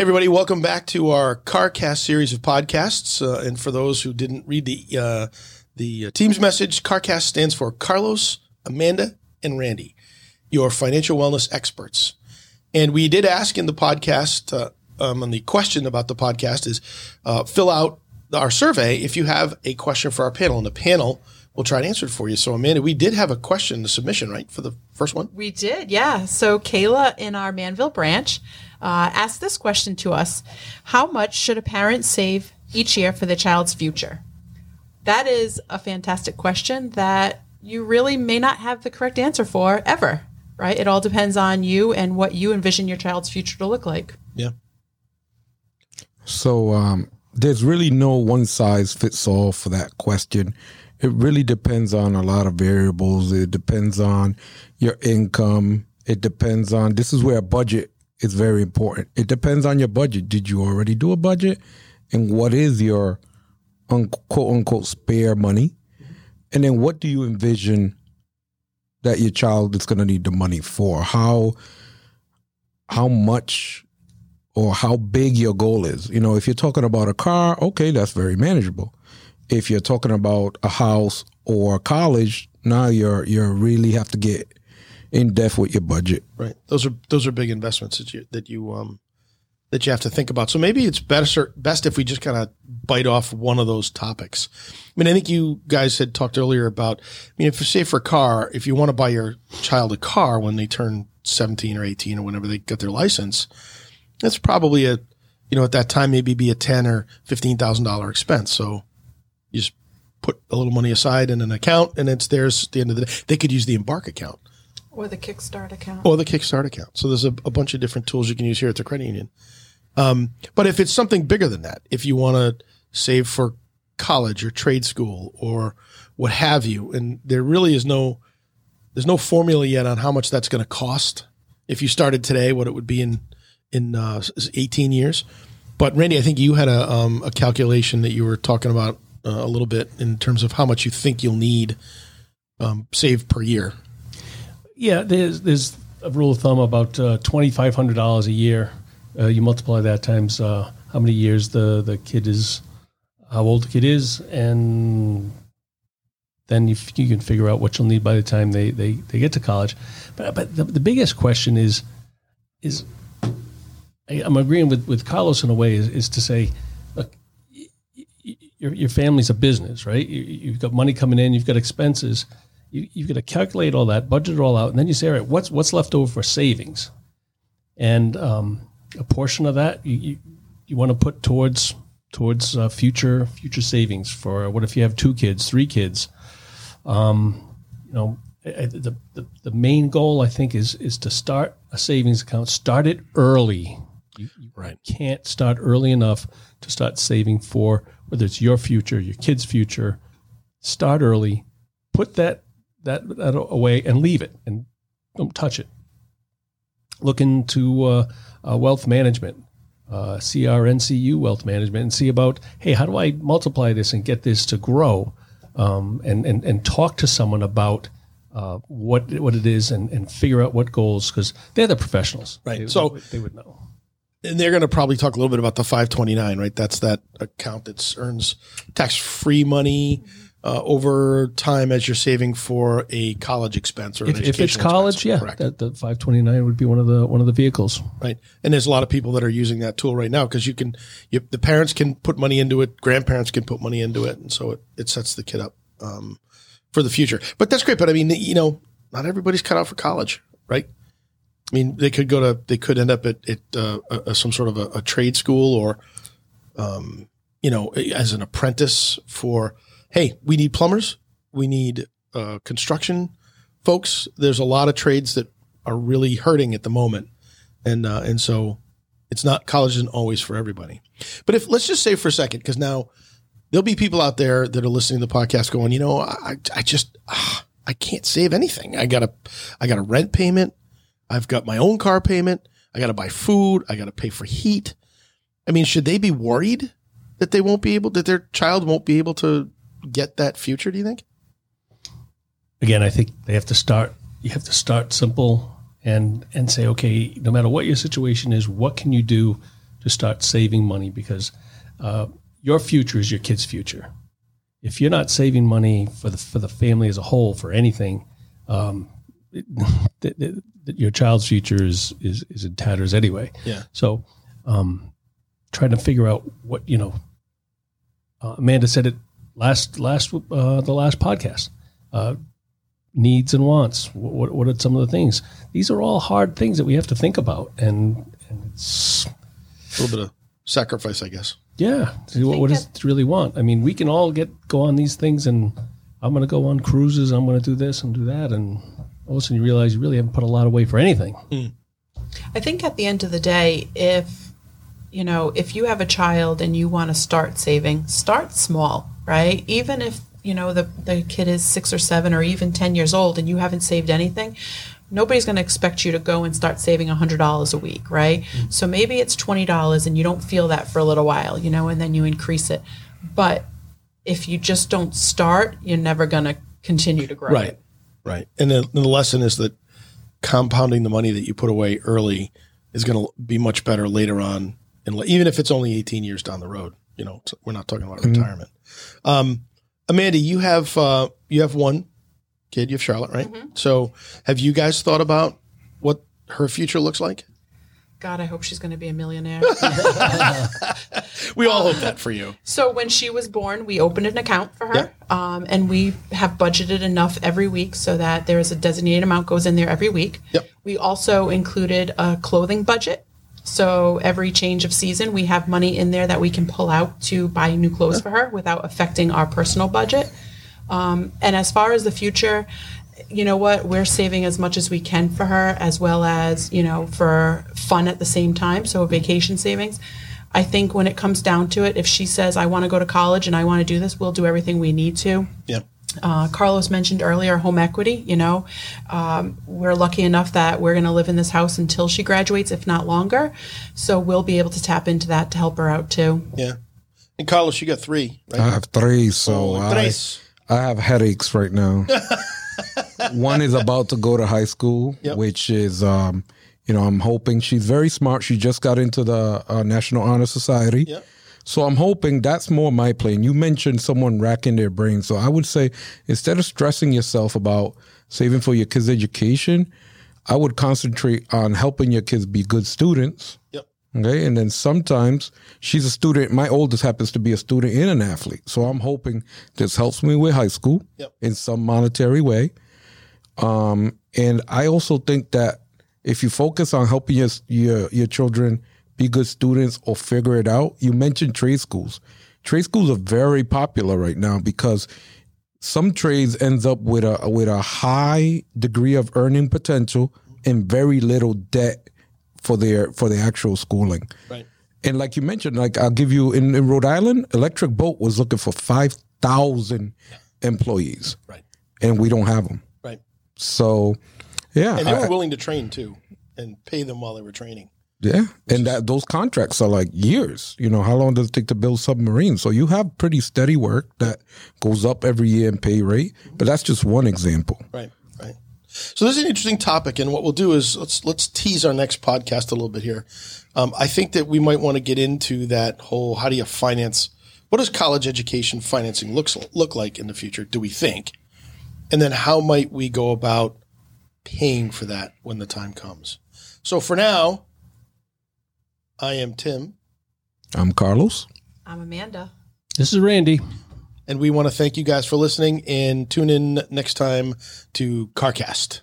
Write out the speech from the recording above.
everybody, welcome back to our CarCast series of podcasts. Uh, and for those who didn't read the uh, the team's message, CarCast stands for Carlos, Amanda, and Randy, your financial wellness experts. And we did ask in the podcast, uh, um, on the question about the podcast is uh, fill out our survey if you have a question for our panel. And the panel will try to answer it for you. So, Amanda, we did have a question, the submission, right, for the first one? We did, yeah. So, Kayla in our Manville branch uh, asked this question to us How much should a parent save each year for their child's future? That is a fantastic question that you really may not have the correct answer for ever, right? It all depends on you and what you envision your child's future to look like. Yeah. So, um, there's really no one size fits all for that question. It really depends on a lot of variables. It depends on your income. It depends on this is where a budget is very important. It depends on your budget. Did you already do a budget? And what is your quote unquote spare money? And then what do you envision that your child is going to need the money for? How how much or how big your goal is. You know, if you're talking about a car, okay, that's very manageable. If you're talking about a house or college, now you're you're really have to get in depth with your budget. Right. Those are those are big investments that you that you um that you have to think about. So maybe it's better best if we just kind of bite off one of those topics. I mean, I think you guys had talked earlier about. I mean, if you say for a car, if you want to buy your child a car when they turn seventeen or eighteen or whenever they get their license, that's probably a you know at that time maybe be a ten or fifteen thousand dollar expense. So you just put a little money aside in an account, and it's theirs at the end of the day. They could use the Embark account or the Kickstart account. Or the Kickstart account. So there's a, a bunch of different tools you can use here at the credit union. Um, but if it's something bigger than that, if you want to save for college or trade school or what have you, and there really is no there's no formula yet on how much that's going to cost. If you started today, what it would be in in uh, 18 years. But Randy, I think you had a um, a calculation that you were talking about uh, a little bit in terms of how much you think you'll need um, save per year. Yeah, there's there's a rule of thumb about uh, twenty five hundred dollars a year. Uh, you multiply that times uh, how many years the the kid is, how old the kid is, and then you, you can figure out what you'll need by the time they, they, they get to college. But but the, the biggest question is is I'm agreeing with, with Carlos in a way is, is to say, look, your your family's a business, right? You, you've got money coming in, you've got expenses you, you've got to calculate all that, budget it all out, and then you say, all right, what's what's left over for savings? And um, a portion of that you, you, you want to put towards towards uh, future future savings for what if you have two kids, three kids? Um, you know, the, the the main goal I think is is to start a savings account. Start it early. You, you right. can't start early enough to start saving for whether it's your future, your kid's future. Start early. Put that that, that away and leave it and don't touch it. Look into uh, uh, wealth management, uh, CRNCU wealth management, and see about hey, how do I multiply this and get this to grow? Um, and, and and talk to someone about uh, what what it is and, and figure out what goals because they're the professionals. Right. They, so they would, they would know. And they're going to probably talk a little bit about the 529, right? That's that account that earns tax free money. Uh, over time as you're saving for a college expense or if, if it's college, expense. yeah, Correct. that the 529 would be one of the one of the vehicles, right? And there's a lot of people that are using that tool right now because you can, you, the parents can put money into it, grandparents can put money into it, and so it, it sets the kid up um, for the future. But that's great. But I mean, you know, not everybody's cut out for college, right? I mean, they could go to, they could end up at, at uh, a, some sort of a, a trade school or, um, you know, as an apprentice for hey, we need plumbers, we need uh, construction folks. There's a lot of trades that are really hurting at the moment, and uh, and so it's not college isn't always for everybody. But if let's just say for a second, because now there'll be people out there that are listening to the podcast going, you know, I I just ah, I can't save anything. I got a I got a rent payment. I've got my own car payment. I got to buy food. I got to pay for heat. I mean, should they be worried that they won't be able that their child won't be able to get that future? Do you think? Again, I think they have to start. You have to start simple and and say, okay, no matter what your situation is, what can you do to start saving money because uh, your future is your kid's future. If you're not saving money for the for the family as a whole for anything, um, it, th- th- your child's future is, is is in tatters anyway. Yeah. So, um, trying to figure out what you know. Uh, Amanda said it last last uh, the last podcast. Uh, needs and wants. What what are some of the things? These are all hard things that we have to think about, and, and it's A little bit of sacrifice, I guess. yeah. See, what, what does it really want? I mean, we can all get go on these things, and I'm going to go on cruises. I'm going to do this and do that, and all of a sudden you realize you really haven't put a lot away for anything. I think at the end of the day, if you know, if you have a child and you want to start saving, start small, right? Even if you know the the kid is six or seven or even ten years old and you haven't saved anything, nobody's going to expect you to go and start saving hundred dollars a week, right? Mm-hmm. So maybe it's twenty dollars and you don't feel that for a little while, you know, and then you increase it. But if you just don't start, you're never going to continue to grow. Right. Right. And the, the lesson is that compounding the money that you put away early is going to be much better later on. And even if it's only 18 years down the road, you know, it's- we're not talking about retirement. Um, Amanda, you have, uh, you have one kid, you have Charlotte, right? So have you guys thought about what her future looks like? God, I hope she's going to be a millionaire. We all hope that for you. So when she was born, we opened an account for her, Yeah. um, and we have budgeted enough every week so that there is a designated amount goes in there every week. Yep. We also included a clothing budget. So every change of season, we have money in there that we can pull out to buy new clothes for her without affecting our personal budget. Um, and as far as the future, you know what? We're saving as much as we can for her, as well as, you know, for fun at the same time. So vacation savings. I think when it comes down to it, if she says, I want to go to college and I want to do this, we'll do everything we need to. Yeah. Uh, Carlos mentioned earlier home equity. You know, um, we're lucky enough that we're going to live in this house until she graduates, if not longer. So we'll be able to tap into that to help her out too. Yeah. And Carlos, you got three, right? I have three, so Oh, I. I have headaches right now. One is about to go to high school, Yep. which is, um, you know, I'm hoping she's very smart. She just got into the uh, National Honor Society. Yep. So I'm hoping that's more my plan. You mentioned someone racking their brain. So I would say instead of stressing yourself about saving for your kids' education, I would concentrate on helping your kids be good students. Yep. Okay. And then sometimes she's a student. My oldest happens to be a student and an athlete. So I'm hoping this helps me with high school Yep. in some monetary way. Um, and I also think that if you focus on helping your, your, your children be good students or figure it out, you mentioned trade schools. Trade schools are very popular right now because some trades ends up with a with a high degree of earning potential and very little debt for their for the actual schooling. Right. And like you mentioned, like I'll give you in, in Rhode Island, Electric Boat was looking for five thousand employees, Right. and we don't have them. Right. So, yeah, And they I- were willing to train too and pay them while they were training. Yeah, and that those contracts are like years. You know, how long does it take to build submarines? So you have pretty steady work that goes up every year in pay rate. But that's just one example. Right, right. So this is an interesting topic, and what we'll do is let's let's tease our next podcast a little bit here. Um, I think that we might want to get into that whole how do you finance? What does college education financing looks look like in the future? Do we think? And then how might we go about paying for that when the time comes? So for now, I am Tim, I'm Carlos. I'm Amanda. This is Randy. and we want to thank you guys for listening and tune in next time to CarCast.